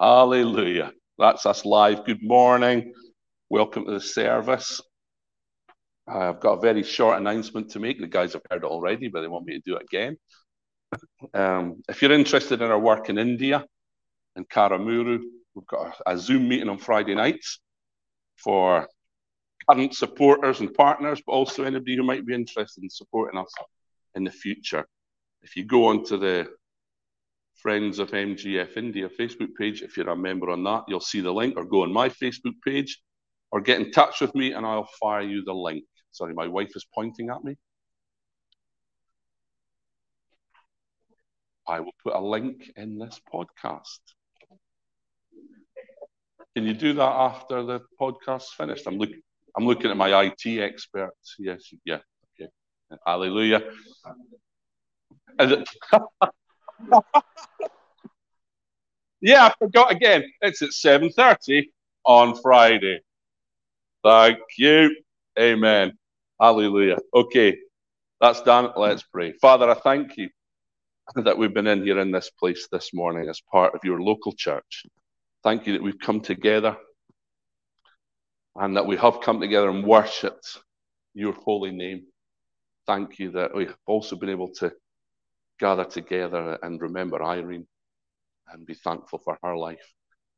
Hallelujah. That's us live. Good morning. Welcome to the service. I've got a very short announcement to make. The guys have heard it already, but they want me to do it again. Um, if you're interested in our work in India, in Karamuru, we've got a, a Zoom meeting on Friday nights for current supporters and partners, but also anybody who might be interested in supporting us in the future. If you go onto the Friends of MGF India Facebook page. If you're a member on that, you'll see the link, or go on my Facebook page, or get in touch with me and I'll fire you the link. Sorry, my wife is pointing at me. I will put a link in this podcast. Can you do that after the podcast's finished? I'm looking. I'm looking at my IT experts. Yes, yeah, okay. Hallelujah. yeah, I forgot again. It's at 7.30 on Friday. Thank you. Amen. Hallelujah. Okay, that's done. Let's pray. Father, I thank you that we've been in here in this place this morning as part of your local church. Thank you that we've come together and that we have come together and worshipped your holy name. Thank you that we've also been able to gather together and remember Irene and be thankful for her life.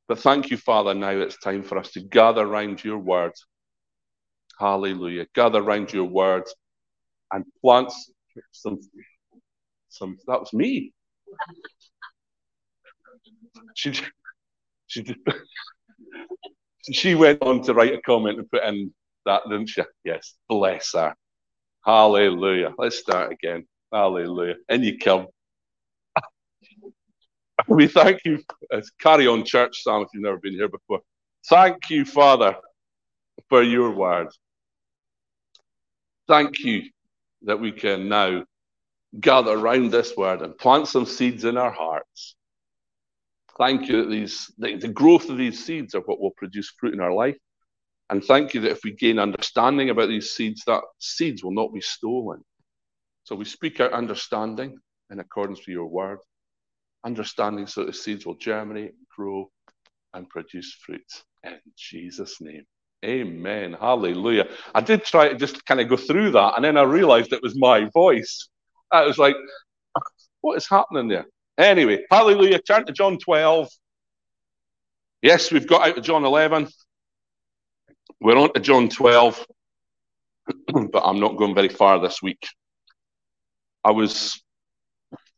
But thank you, Father. Now it's time for us to gather around your word. Hallelujah. Gather around your word and plant some. Some that was me. She, she, she went on to write a comment and put in that, didn't she? Yes, bless her. Hallelujah. Let's start again. Hallelujah. And you come. we thank you. It's carry on church, Sam, if you've never been here before. Thank you, Father, for your word. Thank you that we can now gather around this word and plant some seeds in our hearts. Thank you that these the, the growth of these seeds are what will produce fruit in our life. And thank you that if we gain understanding about these seeds, that seeds will not be stolen. So we speak out understanding in accordance with your word, understanding so the seeds will germinate, grow, and produce fruit. In Jesus' name. Amen. Hallelujah. I did try to just kind of go through that, and then I realized it was my voice. I was like, what is happening there? Anyway, hallelujah. Turn to John 12. Yes, we've got out of John 11. We're on to John 12, but I'm not going very far this week. I was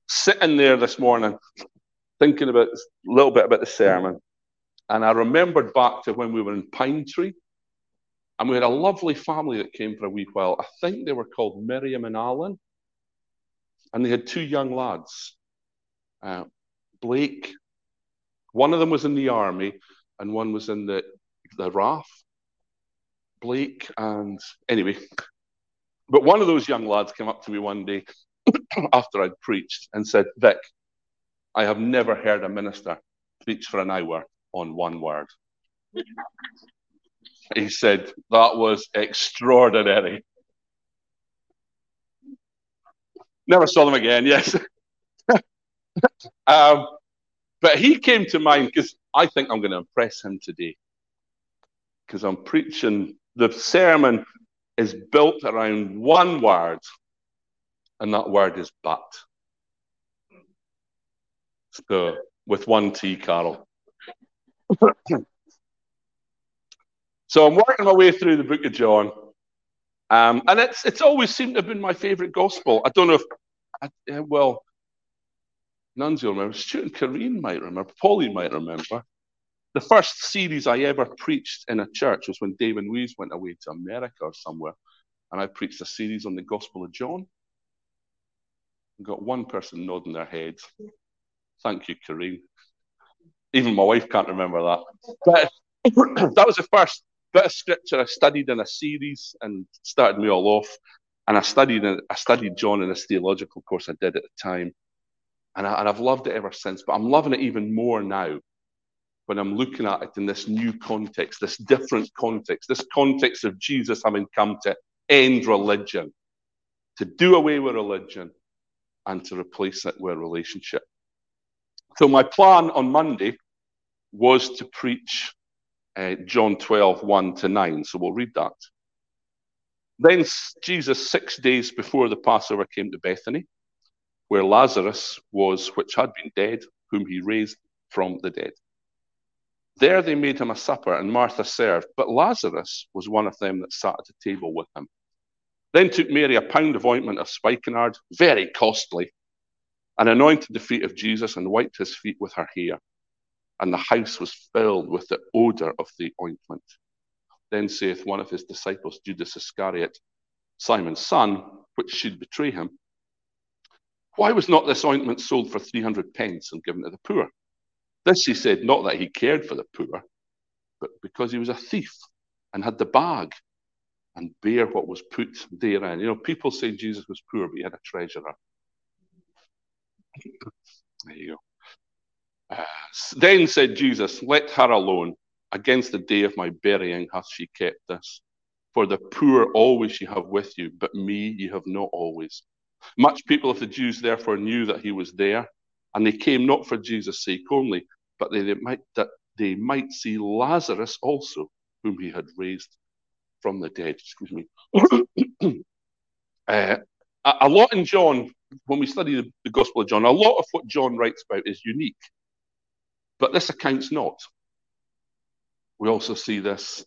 sitting there this morning thinking about a little bit about the sermon, and I remembered back to when we were in Pine Tree, and we had a lovely family that came for a wee while. I think they were called Miriam and Alan, and they had two young lads, uh, Blake. One of them was in the army, and one was in the the RAF. Blake and anyway, but one of those young lads came up to me one day after I'd preached and said, Vic, I have never heard a minister preach for an hour on one word. he said, That was extraordinary. Never saw them again, yes. um, but he came to mind because I think I'm going to impress him today. Because I'm preaching, the sermon is built around one word and that word is but. So, with one T, Carol. so I'm working my way through the book of John. Um, and it's it's always seemed to have been my favourite gospel. I don't know if, I, well, Nunzio remember, Stuart and Kareen might remember, Pauline might remember. The first series I ever preached in a church was when David Wees went away to America or somewhere, and I preached a series on the Gospel of John. Got one person nodding their head. Thank you, Kareem. Even my wife can't remember that. But that was the first bit of scripture I studied in a series and started me all off. And I studied I studied John in this theological course I did at the time. And, I, and I've loved it ever since. But I'm loving it even more now when I'm looking at it in this new context, this different context, this context of Jesus having come to end religion, to do away with religion, and to replace it with a relationship. So my plan on Monday was to preach uh, John 12, 1 to 9. So we'll read that. Then Jesus, six days before the Passover, came to Bethany, where Lazarus was, which had been dead, whom he raised from the dead. There they made him a supper, and Martha served, but Lazarus was one of them that sat at the table with him. Then took Mary a pound of ointment of spikenard, very costly, and anointed the feet of Jesus and wiped his feet with her hair. And the house was filled with the odor of the ointment. Then saith one of his disciples, Judas Iscariot, Simon's son, which should betray him, Why was not this ointment sold for 300 pence and given to the poor? This he said, not that he cared for the poor, but because he was a thief and had the bag and bear what was put therein. You know, people say Jesus was poor, but he had a treasurer. There you go. Uh, then said Jesus, Let her alone. Against the day of my burying hath she kept this. For the poor always ye have with you, but me ye have not always. Much people of the Jews therefore knew that he was there, and they came not for Jesus' sake only, but they, they might, that they might see Lazarus also, whom he had raised from the dead. Excuse me. uh, a, lot in John, when we study the, the Gospel of John, a lot of what John writes about is unique, but this account's not. We also see this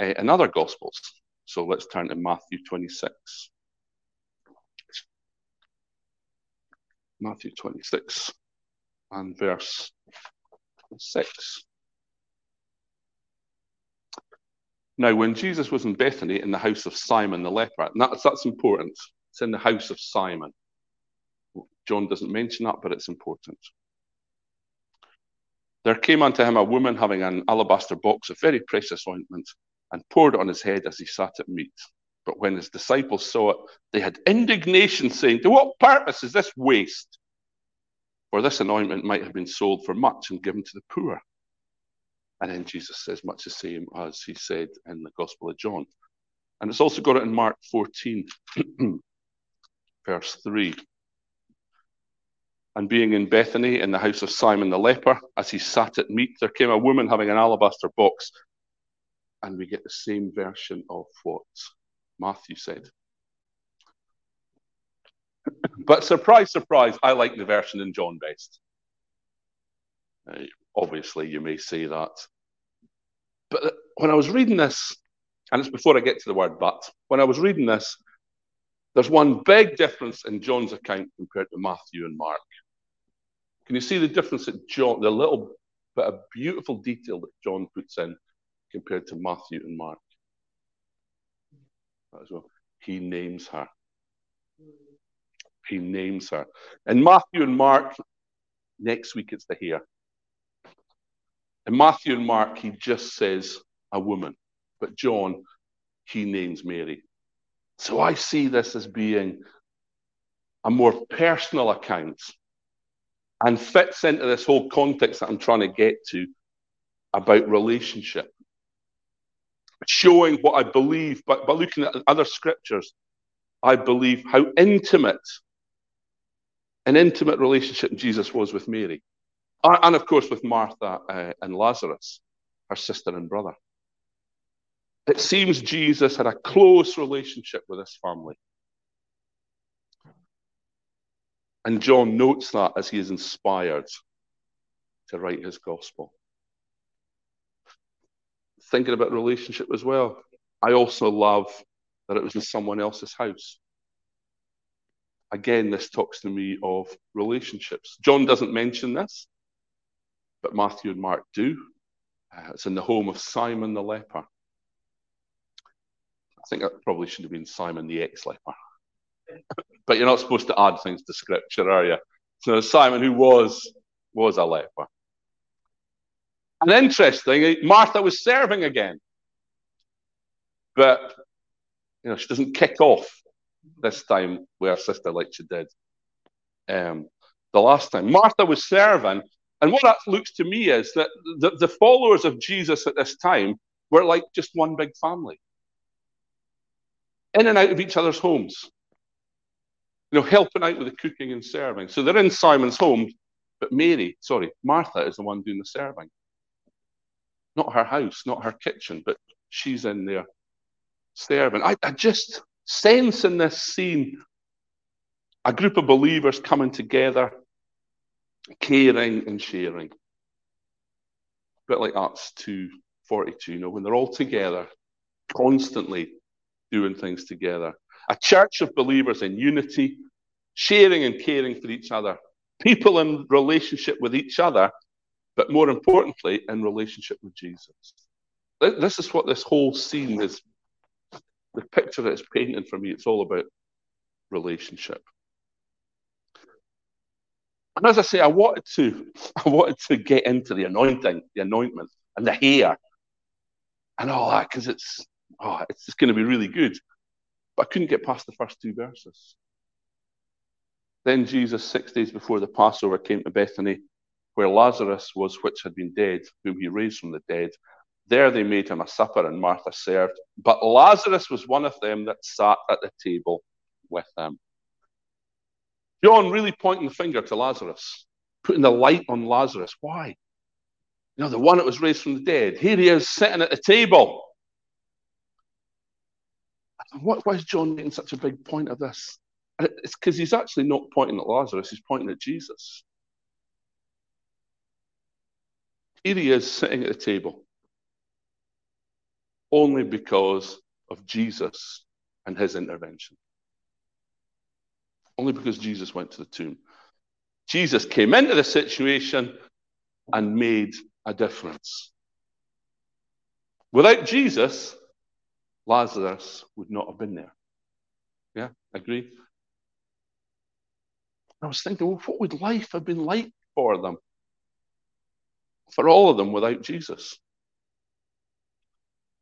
uh, in other Gospels. So let's turn to Matthew 26. Matthew 26 and verse 6. Now, when Jesus was in Bethany in the house of Simon the leper, and that's, that's important. It's in the house of Simon. John doesn't mention that, but it's important. There came unto him a woman having an alabaster box of very precious ointment and poured it on his head as he sat at meat. But when his disciples saw it, they had indignation, saying, To what purpose is this waste? For this anointment might have been sold for much and given to the poor. And then Jesus says much the same as he said in the Gospel of John. And it's also got it in Mark 14, verse 3. And being in Bethany in the house of Simon the leper, as he sat at meat, there came a woman having an alabaster box. And we get the same version of what Matthew said. but surprise, surprise, I like the version in John best. Uh, obviously, you may say that. But when I was reading this, and it's before I get to the word but, when I was reading this, there's one big difference in John's account compared to Matthew and Mark. Can you see the difference that John, the little bit of beautiful detail that John puts in compared to Matthew and Mark? As well. He names her. He names her. In Matthew and Mark, next week it's the hair. In Matthew and Mark, he just says a woman, but John, he names Mary. So I see this as being a more personal account and fits into this whole context that I'm trying to get to about relationship. Showing what I believe, but by looking at other scriptures, I believe how intimate an intimate relationship Jesus was with Mary. And of course with Martha uh, and Lazarus, her sister and brother. It seems Jesus had a close relationship with his family. And John notes that as he is inspired to write his gospel. Thinking about relationship as well, I also love that it was in someone else's house. Again, this talks to me of relationships. John doesn't mention this, but Matthew and Mark do. Uh, it's in the home of Simon the leper. I think that probably should have been Simon the ex leper. but you're not supposed to add things to scripture, are you? So Simon, who was was a leper. And interesting, Martha was serving again. But you know, she doesn't kick off this time with her sister like she did um, the last time. Martha was serving, and what that looks to me is that the, the followers of Jesus at this time were like just one big family, in and out of each other's homes, you know, helping out with the cooking and serving. So they're in Simon's home, but Mary, sorry, Martha is the one doing the serving. Not her house, not her kitchen, but she's in there serving. I, I just sense in this scene a group of believers coming together, caring and sharing. A bit like Acts 2.42, you know, when they're all together, constantly doing things together. A church of believers in unity, sharing and caring for each other. People in relationship with each other, but more importantly, in relationship with Jesus. This is what this whole scene is. The picture that it's painting for me, it's all about relationship. And as I say, I wanted to, I wanted to get into the anointing, the anointment, and the hair, and all that because it's, oh, it's just going to be really good. But I couldn't get past the first two verses. Then Jesus, six days before the Passover, came to Bethany, where Lazarus was, which had been dead, whom he raised from the dead. There they made him a supper, and Martha served. But Lazarus was one of them that sat at the table with them. John really pointing the finger to Lazarus, putting the light on Lazarus. Why? You know, the one that was raised from the dead. Here he is sitting at the table. What, why is John making such a big point of this? Uh, it's because he's actually not pointing at Lazarus, he's pointing at Jesus. Here he is sitting at the table only because of Jesus and his intervention. Only because Jesus went to the tomb. Jesus came into the situation and made a difference. Without Jesus, Lazarus would not have been there. Yeah, agree? I was thinking, well, what would life have been like for them? For all of them without Jesus.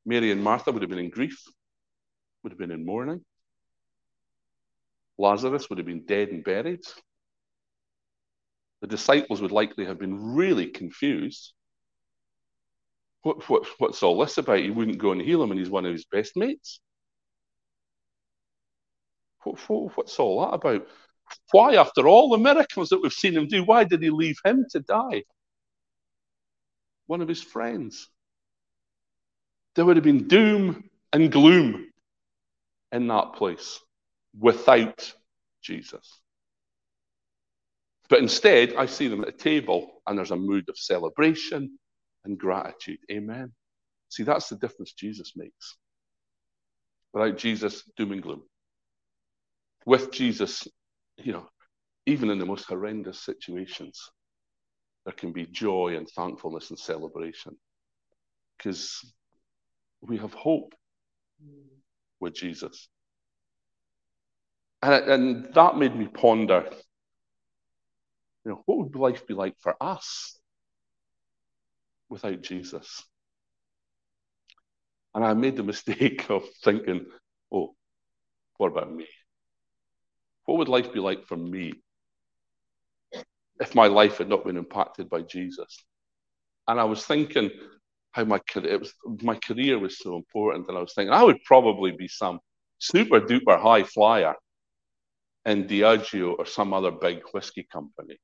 Mary and Martha would have been in grief, would have been in mourning. Lazarus would have been dead and buried. The disciples would likely have been really confused. What, what, what's all this about? He wouldn't go and heal him, and he's one of his best mates. What, what, what's all that about? Why, after all the miracles that we've seen him do, why did he leave him to die? One of his friends. There would have been doom and gloom in that place without Jesus. But instead, I see them at a table and there's a mood of celebration and gratitude. Amen. See, that's the difference Jesus makes. Without Jesus, doom and gloom. With Jesus, you know, even in the most horrendous situations, there can be joy and thankfulness and celebration because we have hope with Jesus. And, and that made me ponder, you know, what would life be like for us without Jesus? And I made the mistake of thinking, oh, what about me? What would life be like for me if my life had not been impacted by Jesus? And I was thinking how my career, was, my career was so important, and I was thinking I would probably be some super duper high flyer in Diageo or some other big whiskey company.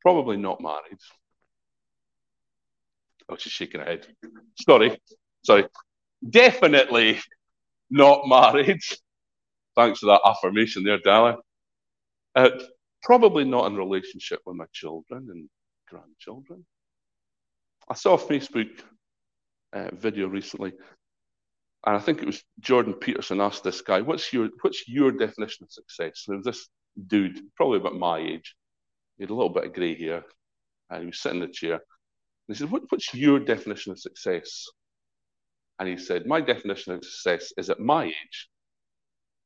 Probably not married. Oh, she's shaking her head. Sorry, sorry. Definitely not married. Thanks for that affirmation there, darling. Uh, probably not in relationship with my children and grandchildren. I saw a Facebook uh, video recently and I think it was Jordan Peterson asked this guy, "What's your what's your definition of success?" And there was this dude, probably about my age, he had a little bit of grey hair, and he was sitting in the chair. And he said, what, "What's your definition of success?" And he said, "My definition of success is at my age,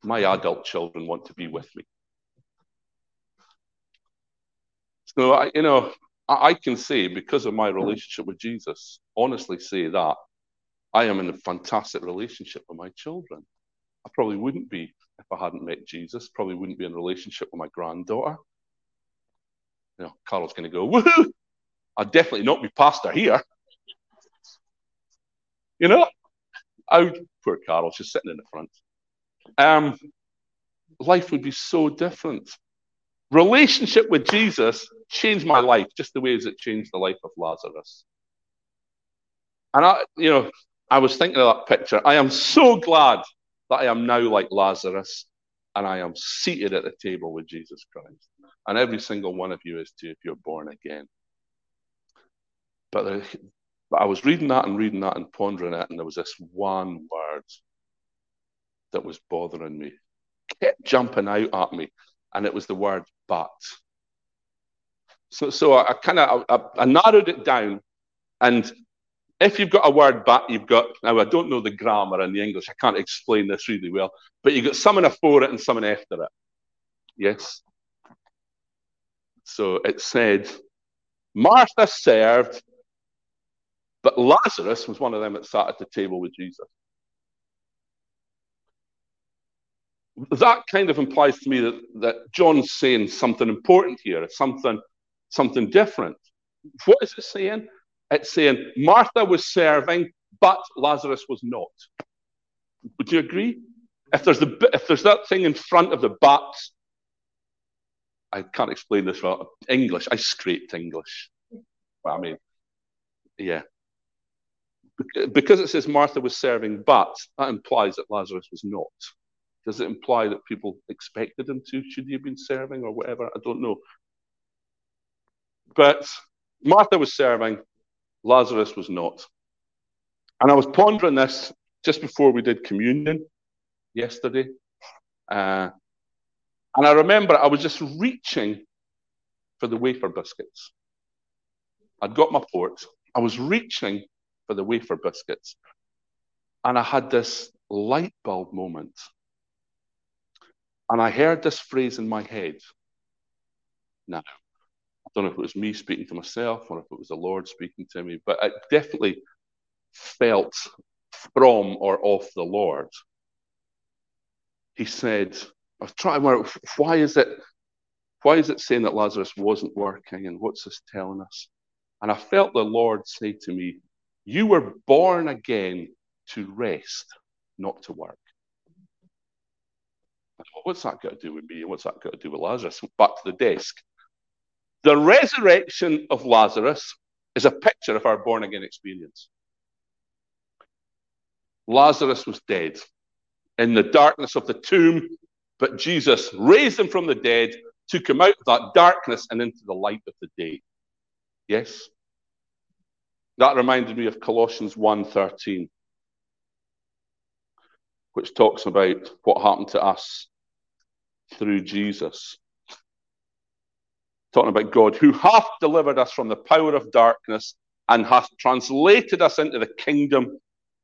my adult children want to be with me." So I, you know, I, I can say because of my relationship with Jesus, honestly say that I am in a fantastic relationship with my children. I probably wouldn't be if I hadn't met Jesus. Probably wouldn't be in a relationship with my granddaughter. You know, Carl's going to go, woohoo! I'd definitely not be pastor here. You know, I would, poor Carol, she's sitting in the front. Um, life would be so different. Relationship with Jesus changed my life just the way as it changed the life of Lazarus. And I, you know, I was thinking of that picture. I am so glad that I am now like Lazarus and I am seated at the table with Jesus Christ. And every single one of you is too if you're born again. But, uh, but I was reading that and reading that and pondering it, and there was this one word that was bothering me, kept jumping out at me, and it was the word but. So, so I, I kind of I, I narrowed it down, and if you've got a word but, you've got now I don't know the grammar in the English, I can't explain this really well, but you've got something before it and something after it. Yes. So it said, Martha served, but Lazarus was one of them that sat at the table with Jesus. That kind of implies to me that, that John's saying something important here, something, something different. What is it saying? It's saying Martha was serving, but Lazarus was not. Would you agree? If there's the if there's that thing in front of the but, I can't explain this well. English. I scraped English. I mean, yeah. Because it says Martha was serving, but that implies that Lazarus was not. Does it imply that people expected him to? Should he have been serving or whatever? I don't know. But Martha was serving, Lazarus was not. And I was pondering this just before we did communion yesterday. Uh, and I remember I was just reaching for the wafer biscuits. I'd got my port. I was reaching for the wafer biscuits. And I had this light bulb moment. And I heard this phrase in my head. Now, don't know if it was me speaking to myself or if it was the Lord speaking to me, but it definitely felt from or of the Lord. He said, I was trying to work, why is it why is it saying that Lazarus wasn't working and what's this telling us? And I felt the Lord say to me, You were born again to rest, not to work. What's that got to do with me? And what's that got to do with Lazarus? Back to the desk. The resurrection of Lazarus is a picture of our born again experience. Lazarus was dead in the darkness of the tomb, but Jesus raised him from the dead, took him out of that darkness and into the light of the day. Yes? That reminded me of Colossians 1:13, which talks about what happened to us through Jesus talking about God, who hath delivered us from the power of darkness and hath translated us into the kingdom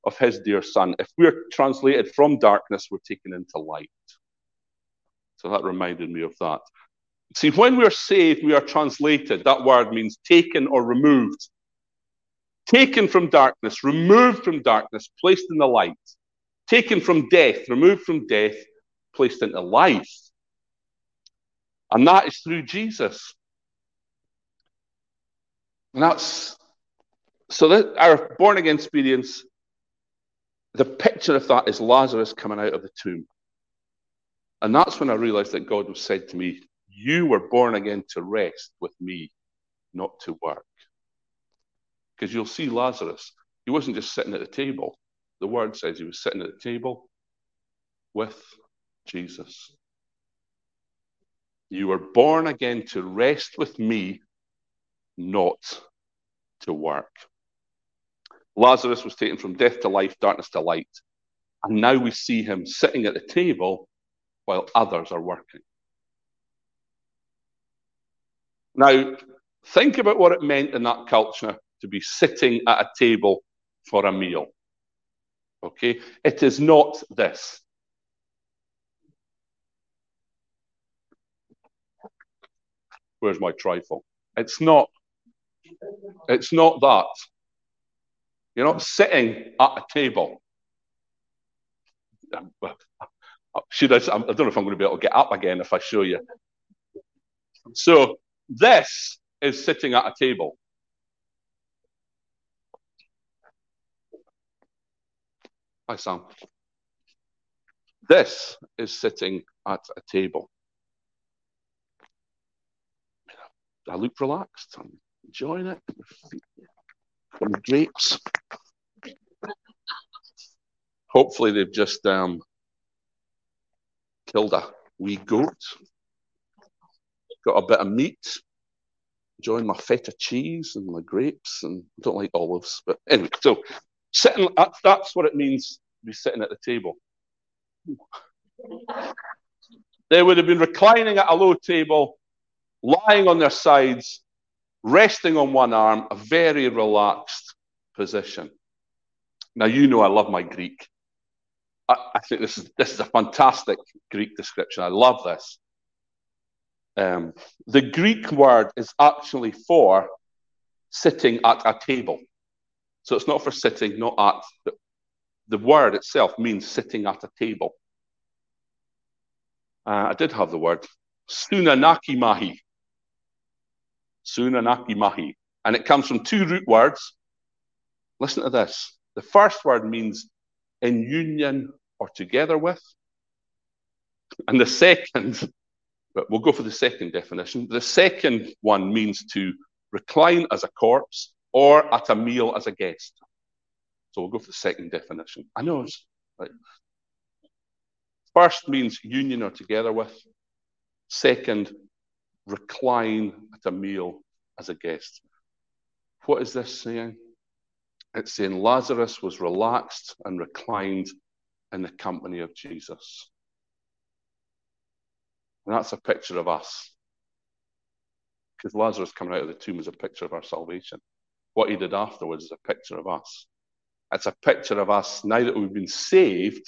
of his dear Son. If we're translated from darkness, we're taken into light. So that reminded me of that. See, when we're saved, we are translated. That word means taken or removed. Taken from darkness, removed from darkness, placed in the light. Taken from death, removed from death, placed into life. And that is through Jesus. And that's so that our born again experience, the picture of that is Lazarus coming out of the tomb. And that's when I realized that God was said to me, You were born again to rest with me, not to work. Because you'll see Lazarus, he wasn't just sitting at the table. The word says he was sitting at the table with Jesus. You were born again to rest with me, not to work. Lazarus was taken from death to life, darkness to light. And now we see him sitting at the table while others are working. Now, think about what it meant in that culture to be sitting at a table for a meal. Okay? It is not this. Where's my trifle? It's not it's not that. You're not sitting at a table. Uh, should I, I don't know if I'm going to be able to get up again if I show you. So this is sitting at a table. Hi, Sam. This is sitting at a table. I look relaxed. I'm enjoying it. Grapes. Hopefully, they've just um, killed a wee goat, got a bit of meat, enjoying my feta cheese and my grapes, and I don't like olives. But anyway, so sitting, that's what it means to be sitting at the table. They would have been reclining at a low table, lying on their sides, resting on one arm, a very relaxed position. Now, you know I love my Greek. I, I think this is, this is a fantastic Greek description. I love this. Um, the Greek word is actually for sitting at a table. So it's not for sitting, not at. The, the word itself means sitting at a table. Uh, I did have the word sunanakeimai. Sunanakeimai. And it comes from two root words. Listen to this. The first word means in union or together with. And the second, but we'll go for the second definition. The second one means to recline as a corpse or at a meal as a guest. So we'll go for the second definition. I know it's like first means union or together with. Second, recline at a meal as a guest. What is this saying? It's saying Lazarus was relaxed and reclined in the company of Jesus. And that's a picture of us. Because Lazarus coming out of the tomb is a picture of our salvation. What he did afterwards is a picture of us. It's a picture of us now that we've been saved,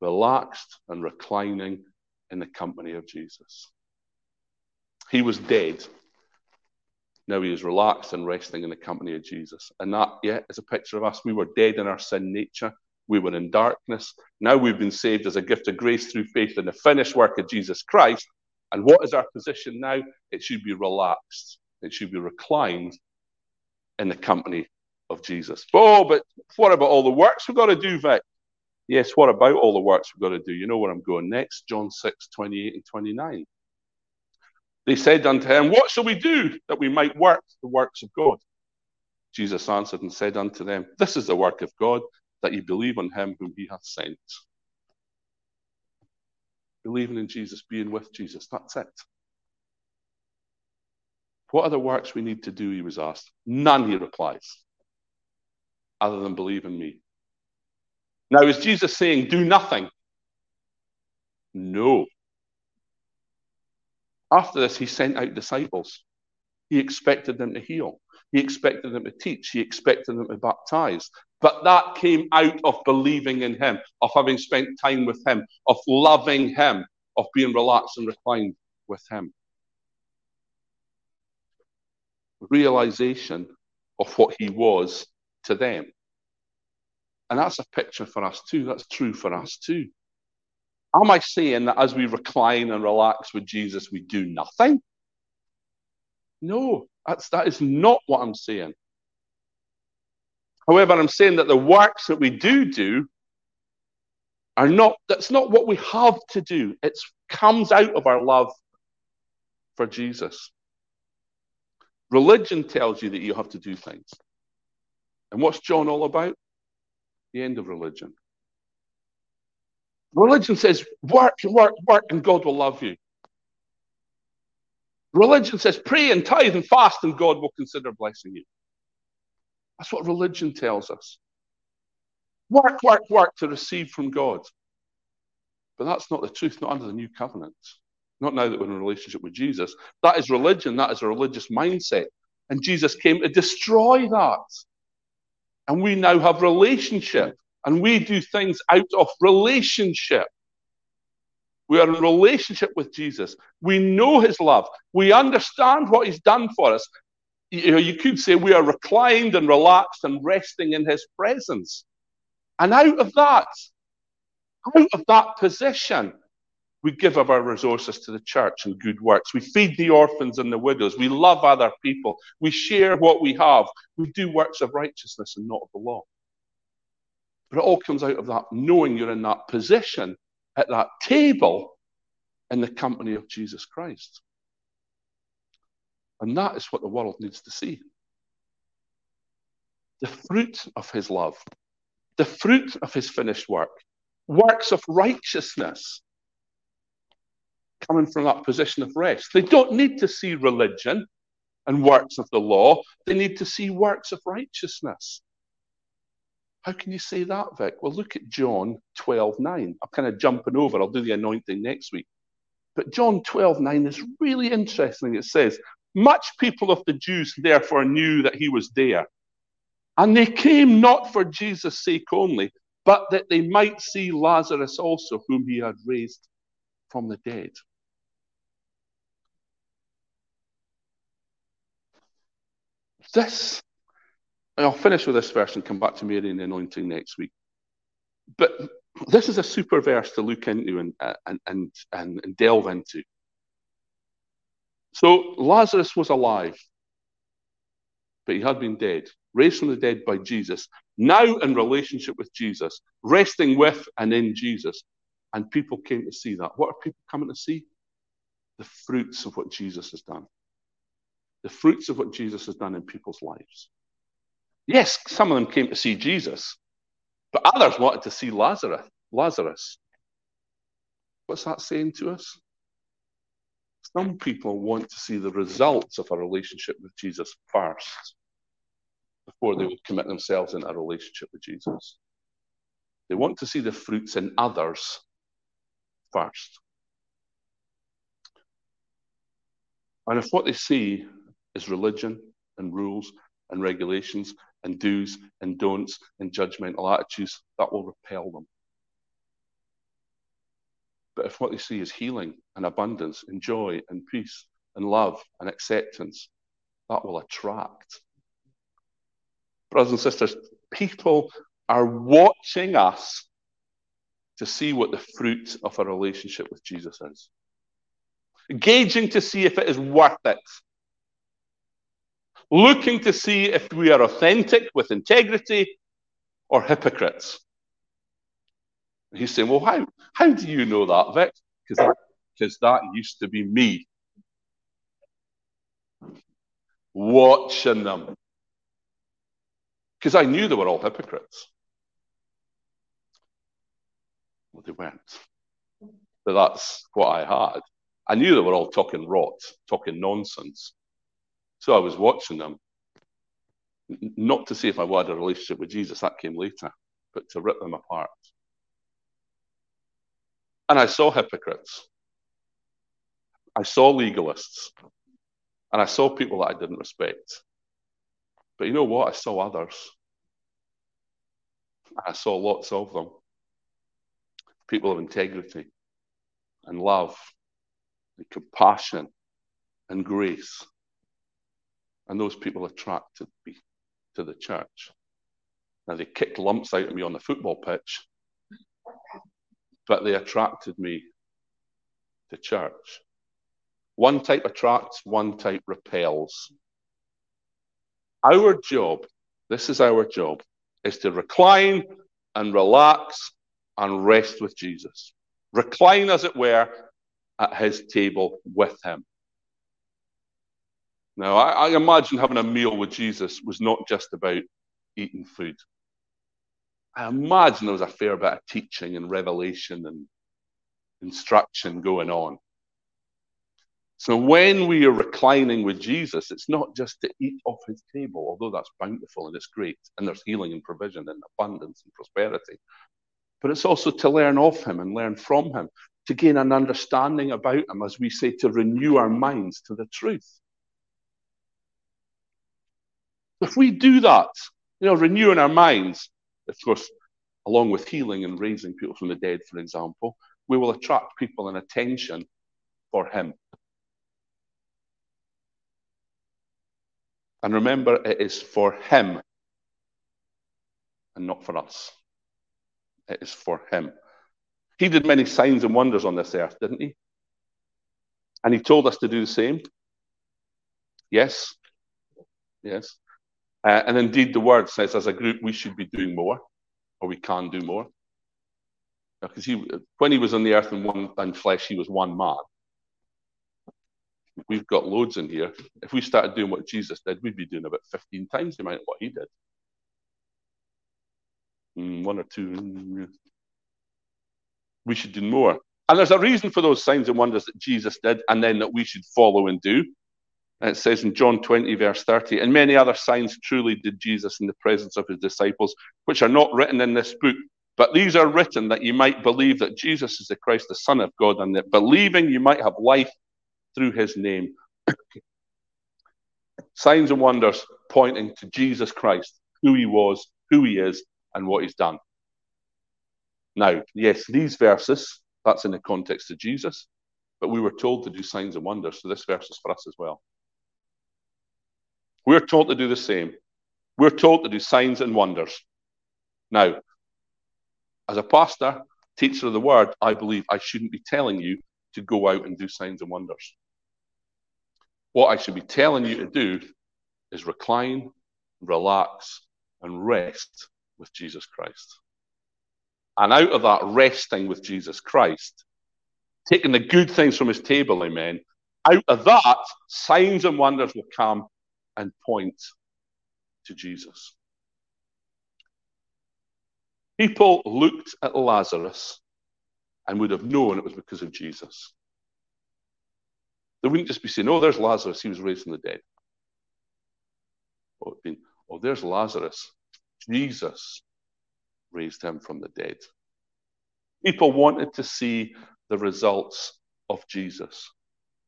relaxed and reclining in the company of Jesus. He was dead. Now he is relaxed and resting in the company of Jesus. And that, yeah, is a picture of us. We were dead in our sin nature. We were in darkness. Now we've been saved as a gift of grace through faith in the finished work of Jesus Christ. And what is our position now? It should be relaxed, it should be reclined in the company of Jesus. Oh, but what about all the works we've got to do, Vic? Yes, what about all the works we've got to do? You know where I'm going next? John 6, 28 and 29. They said unto him, What shall we do that we might work the works of God? Jesus answered and said unto them, This is the work of God, that ye believe on him whom he hath sent. Believing in Jesus, being with Jesus, that's it. What are the works we need to do? He was asked. None, he replies, other than believe in me. Now, is Jesus saying, do nothing? No. After this, he sent out disciples. He expected them to heal. He expected them to teach. He expected them to baptize. But that came out of believing in him, of having spent time with him, of loving him, of being relaxed and reclined with him. Realization of what he was to them. And that's a picture for us too. That's true for us too. Am I saying that as we recline and relax with Jesus, we do nothing? No, that's, that is not what I'm saying. However, I'm saying that the works that we do do are not, that's not what we have to do. It comes out of our love for Jesus. Religion tells you that you have to do things. And what's John all about? The end of religion. Religion says, work, work, work, and God will love you. Religion says, pray and tithe and fast, and God will consider blessing you. That's what religion tells us. Work, work, work to receive from God. But that's not the truth, not under the new covenant. Not now that we're in a relationship with Jesus. That is religion, that is a religious mindset. And Jesus came to destroy that. And we now have relationship. And we do things out of relationship. We are in relationship with Jesus. We know his love. We understand what he's done for us. You, know, you could say we are reclined and relaxed and resting in his presence. And out of that, out of that position, we give of our resources to the church and good works. We feed the orphans and the widows. We love other people. We share what we have. We do works of righteousness and not of the law. But it all comes out of that knowing you're in that position at that table in the company of Jesus Christ. And that is what the world needs to see. The fruit of his love the fruit of his finished work, works of righteousness coming from that position of rest. They don't need to see religion and works of the law, they need to see works of righteousness. How can you say that, Vic? Well, look at John 12 9. I'm kind of jumping over, I'll do the anointing next week. But John 12 9 is really interesting. It says, Much people of the Jews therefore knew that he was there. And they came not for Jesus' sake only, but that they might see Lazarus also, whom he had raised from the dead. This, I'll finish with this verse and come back to Mary and the anointing next week. But this is a super verse to look into and, and, and, and delve into. So Lazarus was alive, but he had been dead, raised from the dead by Jesus, now in relationship with Jesus, resting with and in Jesus. And people came to see that. What are people coming to see? The fruits of what Jesus has done. The fruits of what Jesus has done in people's lives. Yes, some of them came to see Jesus, but others wanted to see Lazarus. Lazarus. What's that saying to us? Some people want to see the results of a relationship with Jesus first before they would commit themselves in a relationship with Jesus. They want to see the fruits in others first. And if what they see is religion and rules and regulations and do's and don'ts and judgmental attitudes, that will repel them. But if what they see is healing and abundance and joy and peace and love and acceptance, that will attract. Brothers and sisters, people are watching us to see what the fruit of a relationship with Jesus is. Gauging to see if it is worth it. Looking to see if we are authentic with integrity or hypocrites. He's saying, Well, how, how do you know that, Vic? Because that, that used to be me. Watching them. Because I knew they were all hypocrites. Well, they weren't. But that's what I had. I knew they were all talking rot, talking nonsense. So I was watching them, not to see if I had a relationship with Jesus, that came later, but to rip them apart. And I saw hypocrites. I saw legalists. And I saw people that I didn't respect. But you know what? I saw others. I saw lots of them. People of integrity and love and compassion and grace. And those people attracted me to the church. Now, they kicked lumps out of me on the football pitch, but they attracted me to church. One type attracts, one type repels. Our job, this is our job, is to recline and relax and rest with Jesus. Recline, as it were, at his table with him. Now, I, I imagine having a meal with Jesus was not just about eating food. I imagine there was a fair bit of teaching and revelation and instruction going on. So when we are reclining with Jesus, it's not just to eat off his table, although that's bountiful and it's great, and there's healing and provision and abundance and prosperity. But it's also to learn of him and learn from him, to gain an understanding about him, as we say, to renew our minds to the truth. If we do that, you know, renewing our minds, of course, along with healing and raising people from the dead, for example, we will attract people and attention for Him. And remember, it is for Him and not for us. It is for Him. He did many signs and wonders on this earth, didn't He? And He told us to do the same. Yes. Yes. Uh, and indeed, the word says as a group, we should be doing more, or we can do more. Because he, when he was on the earth in one flesh, he was one man. We've got loads in here. If we started doing what Jesus did, we'd be doing about 15 times the amount of what he did. Mm, one or two. We should do more. And there's a reason for those signs and wonders that Jesus did, and then that we should follow and do. It says in John 20, verse 30, and many other signs truly did Jesus in the presence of his disciples, which are not written in this book. But these are written that you might believe that Jesus is the Christ, the Son of God, and that believing you might have life through his name. signs and wonders pointing to Jesus Christ, who he was, who he is, and what he's done. Now, yes, these verses, that's in the context of Jesus, but we were told to do signs and wonders, so this verse is for us as well. We're told to do the same. We're told to do signs and wonders. Now, as a pastor, teacher of the word, I believe I shouldn't be telling you to go out and do signs and wonders. What I should be telling you to do is recline, relax, and rest with Jesus Christ. And out of that resting with Jesus Christ, taking the good things from his table, amen, out of that, signs and wonders will come and point to Jesus. People looked at Lazarus and would have known it was because of Jesus. They wouldn't just be saying, oh, there's Lazarus, he was raised from the dead. Or Oh, oh there's Lazarus. Jesus raised him from the dead. People wanted to see the results of Jesus.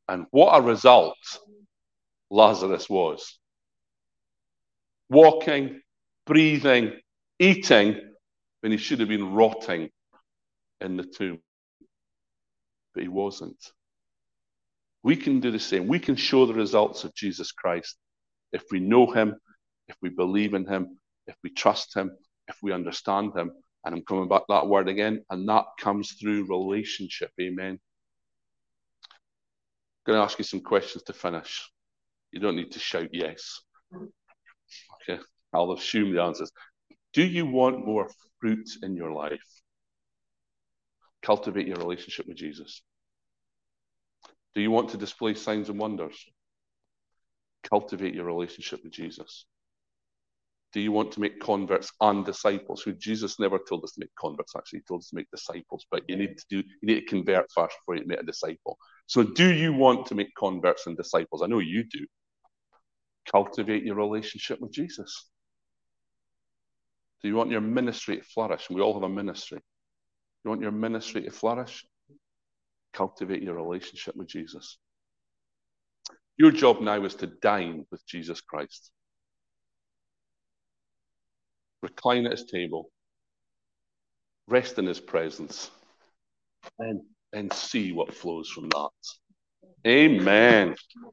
And what a result Lazarus was. Walking, breathing, eating when he should have been rotting in the tomb. But he wasn't. We can do the same. We can show the results of Jesus Christ if we know him, if we believe in him, if we trust him, if we understand him. And I'm coming back that word again, and that comes through relationship. Amen. I'm going to ask you some questions to finish. You don't need to shout yes. Okay, I'll assume the answers. Do you want more fruit in your life? Cultivate your relationship with Jesus. Do you want to display signs and wonders? Cultivate your relationship with Jesus. Do you want to make converts and disciples? Who Jesus never told us to make converts, actually, he told us to make disciples. But you need to do you need to convert first before you make a disciple. So do you want to make converts and disciples? I know you do. Cultivate your relationship with Jesus. Do you want your ministry to flourish? We all have a ministry. You want your ministry to flourish? Cultivate your relationship with Jesus. Your job now is to dine with Jesus Christ recline at his table, rest in his presence, and, and see what flows from that. Amen.